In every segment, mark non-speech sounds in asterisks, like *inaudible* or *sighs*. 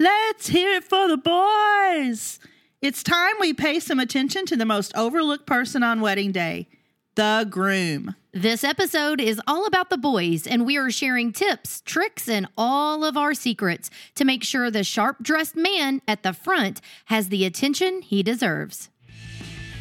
Let's hear it for the boys. It's time we pay some attention to the most overlooked person on wedding day the groom. This episode is all about the boys, and we are sharing tips, tricks, and all of our secrets to make sure the sharp dressed man at the front has the attention he deserves.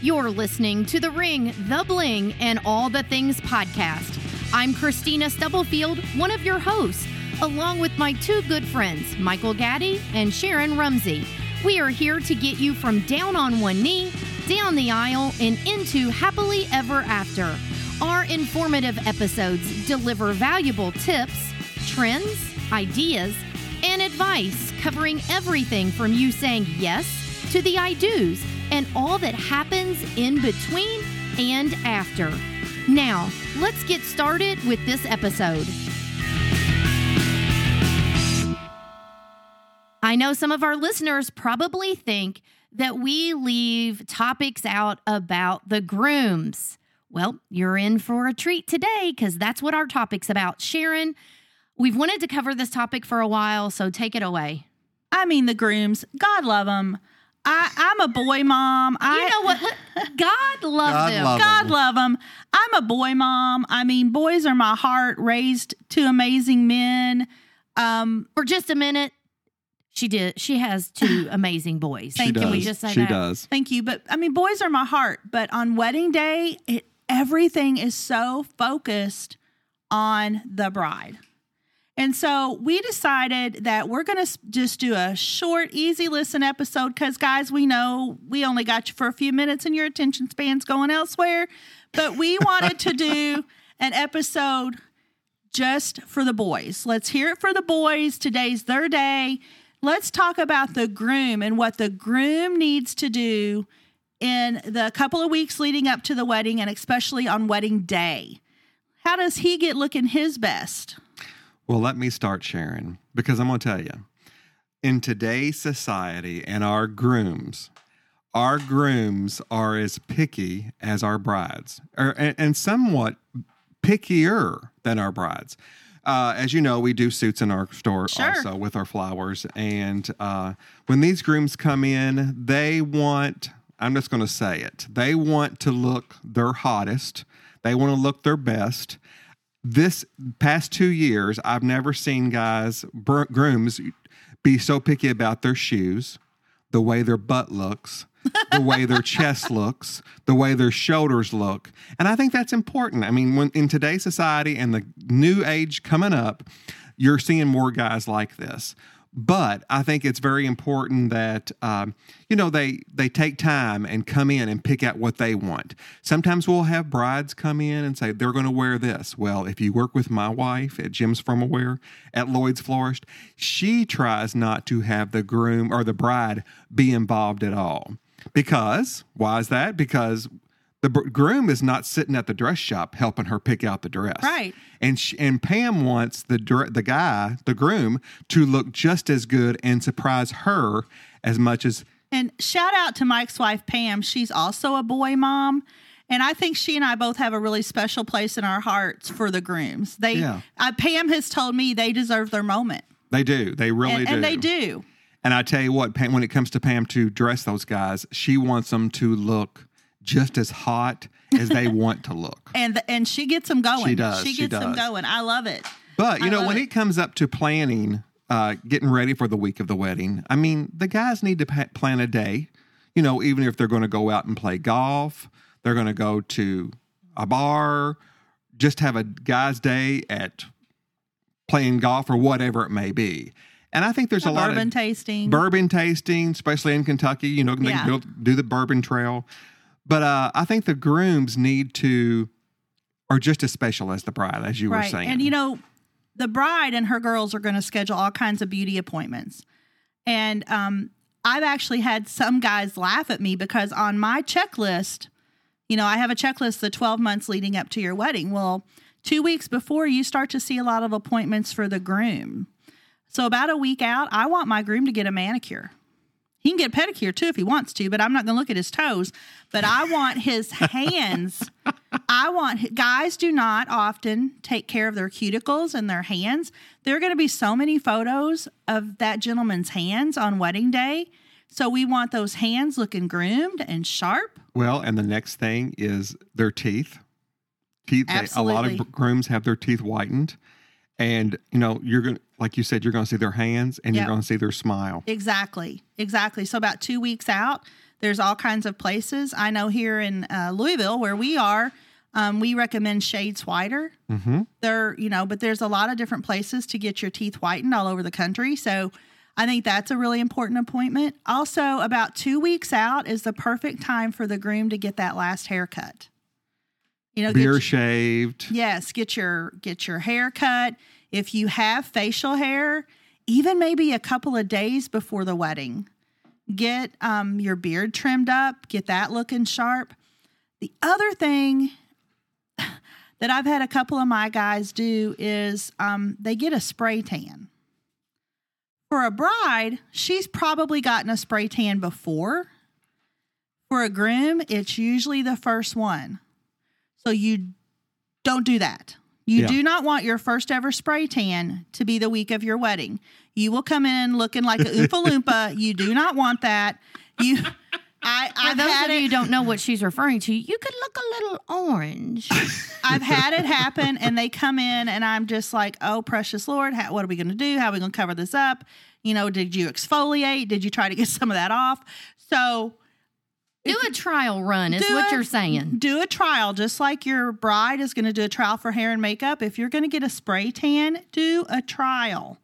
You're listening to The Ring, The Bling, and All the Things podcast. I'm Kristina Stubblefield, one of your hosts, along with my two good friends, Michael Gaddy and Sharon Rumsey. We are here to get you from down on one knee, down the aisle, and into happily ever after. Our informative episodes deliver valuable tips, trends, ideas, and advice covering everything from you saying yes to the I do's and all that happens in between and after. Now, let's get started with this episode. I know some of our listeners probably think that we leave topics out about the grooms. Well, you're in for a treat today because that's what our topic's about. Sharon, we've wanted to cover this topic for a while, so take it away. I mean, the grooms. God love them. I, I'm a boy mom. I, You know what? *laughs* God love God them. love God them. love them. I'm a boy mom. I mean, boys are my heart, raised to amazing men. Um, For just a minute, she did. She has two *sighs* amazing boys. Thank you. Can we just say she that? does. thank you. But I mean, boys are my heart. But on wedding day, it, everything is so focused on the bride. And so we decided that we're going to just do a short, easy listen episode because, guys, we know we only got you for a few minutes and your attention span's going elsewhere. But we wanted to do *laughs* an episode just for the boys. Let's hear it for the boys. Today's their day. Let's talk about the groom and what the groom needs to do in the couple of weeks leading up to the wedding and especially on wedding day. How does he get looking his best? Well, let me start, Sharon, because I'm going to tell you in today's society and our grooms, our grooms are as picky as our brides, or, and, and somewhat pickier than our brides. Uh, as you know, we do suits in our store Sure. also with our flowers. And uh, when these grooms come in, they want, I'm just going to say it, they want to look their hottest, they want to look their best this past two years, I've never seen guys, grooms, be so picky about their shoes, the way their butt looks, the way their chest looks, the way their shoulders look. And I think that's important. I mean, when in today's society and the new age coming up, you're seeing more guys like this. But I think it's very important that um, you know they they take time and come in and pick out what they want. Sometimes we'll have brides come in and say they're going to wear this. Well, if you work with my wife at Jim's Formal Wear at Lloyd's Florist, she tries not to have the groom or the bride be involved at all. Because why is that? Because the groom is not sitting at the dress shop helping her pick out the dress. Right. And she, and Pam wants the the guy, the groom, to look just as good and surprise her as much as And shout out to Mike's wife, Pam. She's also a boy mom. And I think she and I both have a really special place in our hearts for the grooms. They, Yeah. uh, Pam has told me they deserve their moment, they do. They really and, do. and they do. And I tell you what, Pam, when it comes to Pam to dress those guys, she wants them to look just as hot as they *laughs* want to look. And the, and she gets them going. She does, She she gets them going. I love it. But you I know, when it. it. comes up to planning, uh, getting ready for the week of the wedding, I mean, the guys need to pa- plan a day. You know, even if they're going to go out and play golf, they're going to go to a bar, just have a guys' day at playing golf or whatever it may be. And I think there's a, lot bourbon of tasting. bourbon tasting, especially in Kentucky. You know, they Yeah. can do the bourbon trail. But uh, I think the grooms need to, are just as special as the bride, as you were saying. And you know, the bride and her girls are going to schedule all kinds of beauty appointments. And um, I've actually had some guys laugh at me because on my checklist, you know, I have a checklist the 12 months leading up to your wedding. Well, two weeks before, you start to see a lot of appointments for the groom. So about a week out, I want my groom to get a manicure. He can get a pedicure too if he wants to, but I'm not going to look at his toes. But I want his *laughs* hands. I want guys do not often take care of their cuticles and their hands. There are going to be so many photos of that gentleman's hands on wedding day. So we want those hands looking groomed and sharp. Well, and the next thing is their teeth. Teeth. They, a lot of grooms have their teeth whitened, and you know you're gonna, like you said, you're going to see their hands and Yep. you're going to see their smile. Exactly. Exactly. So about two weeks out, there's all kinds of places. I know here in uh, Louisville where we are, um, we recommend Shades Whiter. Mm-hmm. There, you know, but there's a lot of different places to get your teeth whitened all over the country. So I think that's a really important appointment. Also, about two weeks out is the perfect time for the groom to get that last haircut. You know, get Beer your- shaved. Yes, get your get your hair cut. If you have facial hair, even maybe a couple of days before the wedding, get um, your beard trimmed up, get that looking sharp. The other thing *sighs* that I've had a couple of my guys do is um, they get a spray tan. For a bride, she's probably gotten a spray tan before. For a groom, it's usually the first one. So you don't do that. You Yeah. do not want your first ever spray tan to be the week of your wedding. You will come in looking like a Oompa Loompa. *laughs* You do not want that. You, *laughs* I, For I've those of you it. who don't know what she's referring to, you could look a little orange. *laughs* I've had it happen, and they come in, and I'm just like, "Oh, precious Lord, how, what are we going to do? How are we going to cover this up? You know, did you exfoliate? Did you try to get some of that off?" So Do a trial run, is what a- you're saying. do a trial, just like your bride is going to do a trial for hair and makeup. If you're going to get a spray tan, do a trial.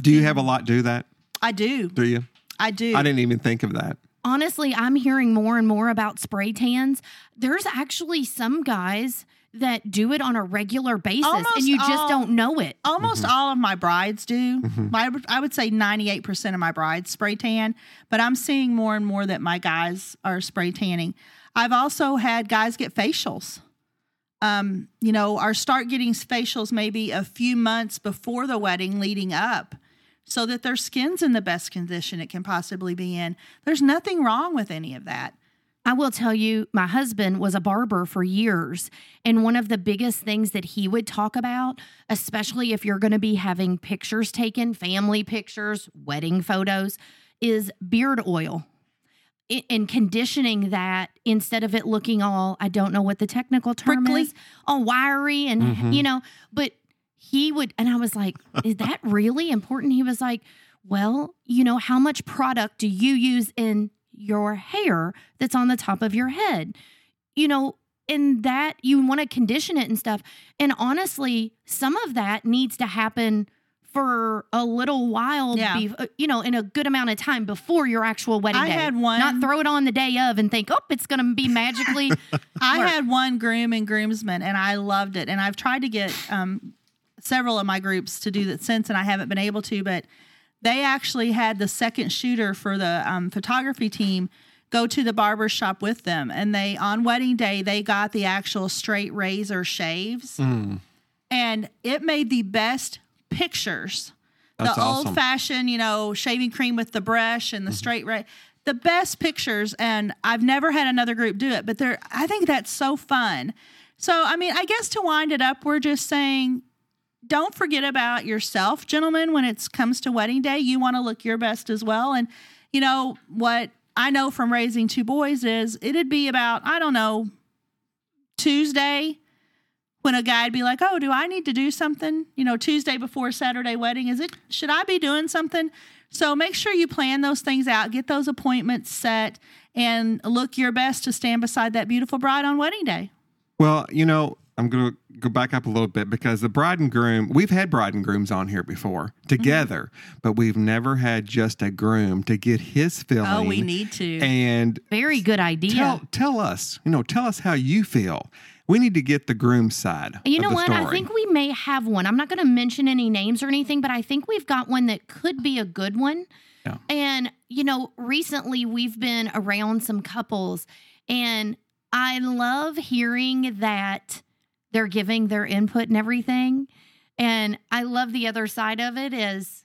Do you have a lot do that? I do. Do you? I do. I didn't even think of that. Honestly, I'm hearing more and more about spray tans. There's actually some guys that do it on a regular basis Almost and you just don't know it. Almost all of my brides do. Mm-hmm. My, I would say 98% of my brides spray tan, but I'm seeing more and more that my guys are spray tanning. I've also had guys get facials. Um, you know, or start getting facials maybe a few months before the wedding leading up so that their skin's in the best condition it can possibly be in. There's nothing wrong with any of that. I will tell you, my husband was a barber for years. And one of the biggest things that he would talk about, especially if you're going to be having pictures taken, family pictures, wedding photos, is beard oil. And conditioning that instead of it looking all, I don't know what the technical term Prickly. is, all wiry and, Mhm. you know, but he would, and I was like, is that really important? He was like, well, you know, how much product do you use in your hair that's on the top of your head? You know, in that you want to condition it and stuff. And honestly, some of that needs to happen for a little while, Yeah. be, uh, you know, in a good amount of time before your actual wedding I day. had one- Not throw it on the day of and think, oh, it's going to be magically. *laughs* I work. had one groom and groomsman, and I loved it. And I've tried to get um, several of my groups to do that since, and I haven't been able to. But they actually had the second shooter for the um, photography team go to the barber shop with them, and they on wedding day they got the actual straight razor shaves, Mm, and it made the best pictures That's the awesome. old fashioned, you know, shaving cream with the brush and the straight razor The best pictures, and I've never had another group do it, but they're. I think that's so fun. So, I mean, I guess to wind it up, we're just saying, don't forget about yourself, gentlemen. When it comes to wedding day, you want to look your best as well. And you know what I know from raising two boys is it'd be about I don't know Tuesday when a guy'd be like, "Oh, do I need to do something?" You know, Tuesday before Saturday wedding, is it should I be doing something? So make sure you plan those things out, get those appointments set, and look your best to stand beside that beautiful bride on wedding day. Well, you know, I'm going to go back up a little bit because the bride and groom, we've had bride and grooms on here before mm-hmm. together, but we've never had just a groom to get his feeling. Oh, we need to. And Very good idea. tell tell us, you know, tell us how you feel. We need to get the groom side. You of know the what? I think we may have one. I'm not going to mention any names or anything, but I think we've got one that could be a good one. Yeah. And, you know, recently we've been around some couples, and I love hearing that they're giving their input and everything. And I love the other side of it is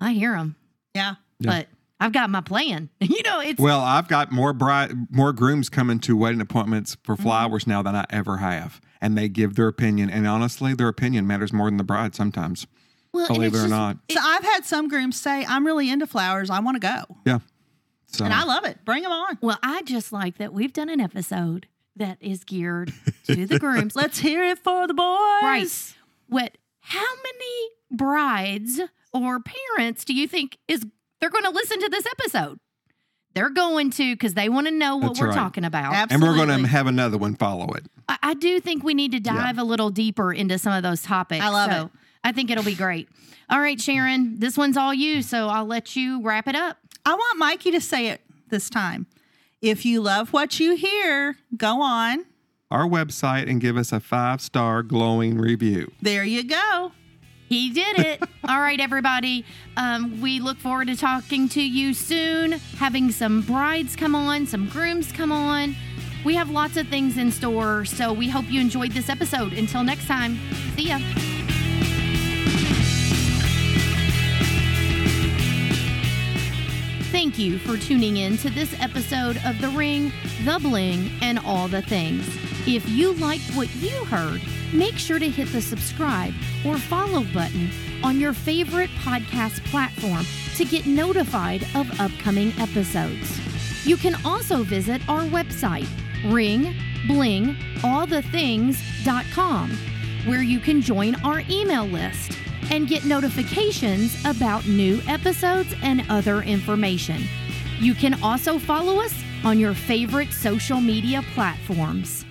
I hear them, yeah. Yeah. but I've got my plan. *laughs* You know, it's Well, I've got more bride, more grooms coming to wedding appointments for Mm-hmm. flowers now than I ever have, and they give their opinion. And honestly, their opinion matters more than the bride sometimes. well, Believe it or just- not, So I've had some grooms say, I'm really into flowers. I want to go. yeah. So And I love it. Bring them on. Well, I just like that we've done an episode that is geared *laughs* to the grooms. Let's hear it for the boys. Right. What? How many brides or parents do you think is they're going to listen to this episode? They're going to because they want to know what That's we're right. talking about. and we're going to have another one follow it. I, I do think we need to dive a little deeper into some of those topics. I love so it. I think it'll be great. All right, Sharon, this one's all you, so I'll let you wrap it up. I want Mikey to say it this time. If you love what you hear, go on. Our website and give us a five star glowing review. There you go. He did it. *laughs* All right, everybody. Um, we look forward to talking to you soon, having some brides come on, some grooms come on. We have lots of things in store, so we hope you enjoyed this episode. Until next time, see ya. Thank you for tuning in to this episode of The Ring, The Bling, and All the Things. If you liked what you heard, make sure to hit the subscribe or follow button on your favorite podcast platform to get notified of upcoming episodes. You can also visit our website, ringblingallthethings.com, where you can join our email list and get notifications about new episodes and other information. You can also follow us on your favorite social media platforms.